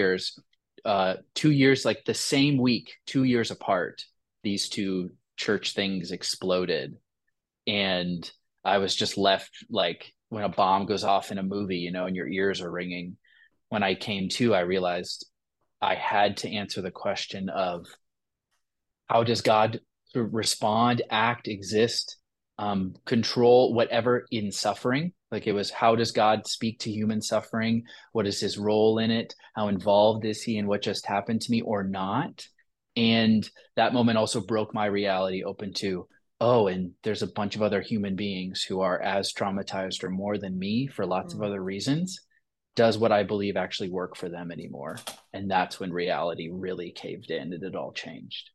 years, uh, two years, like the same week, two years apart, these two church things exploded. And I was just left like when a bomb goes off in a movie, you know, and your ears are ringing. When I came to, I realized I had to answer the question of how does God respond, act, exist, um, control whatever in suffering? Like it was, how does God speak to human suffering? What is his role in it? How involved is he in what just happened to me or not? And that moment also broke my reality open to, oh, and there's a bunch of other human beings who are as traumatized or more than me for lots mm-hmm. of mm. other reasons does what I believe actually work for them anymore? And that's when reality really caved in and it all changed.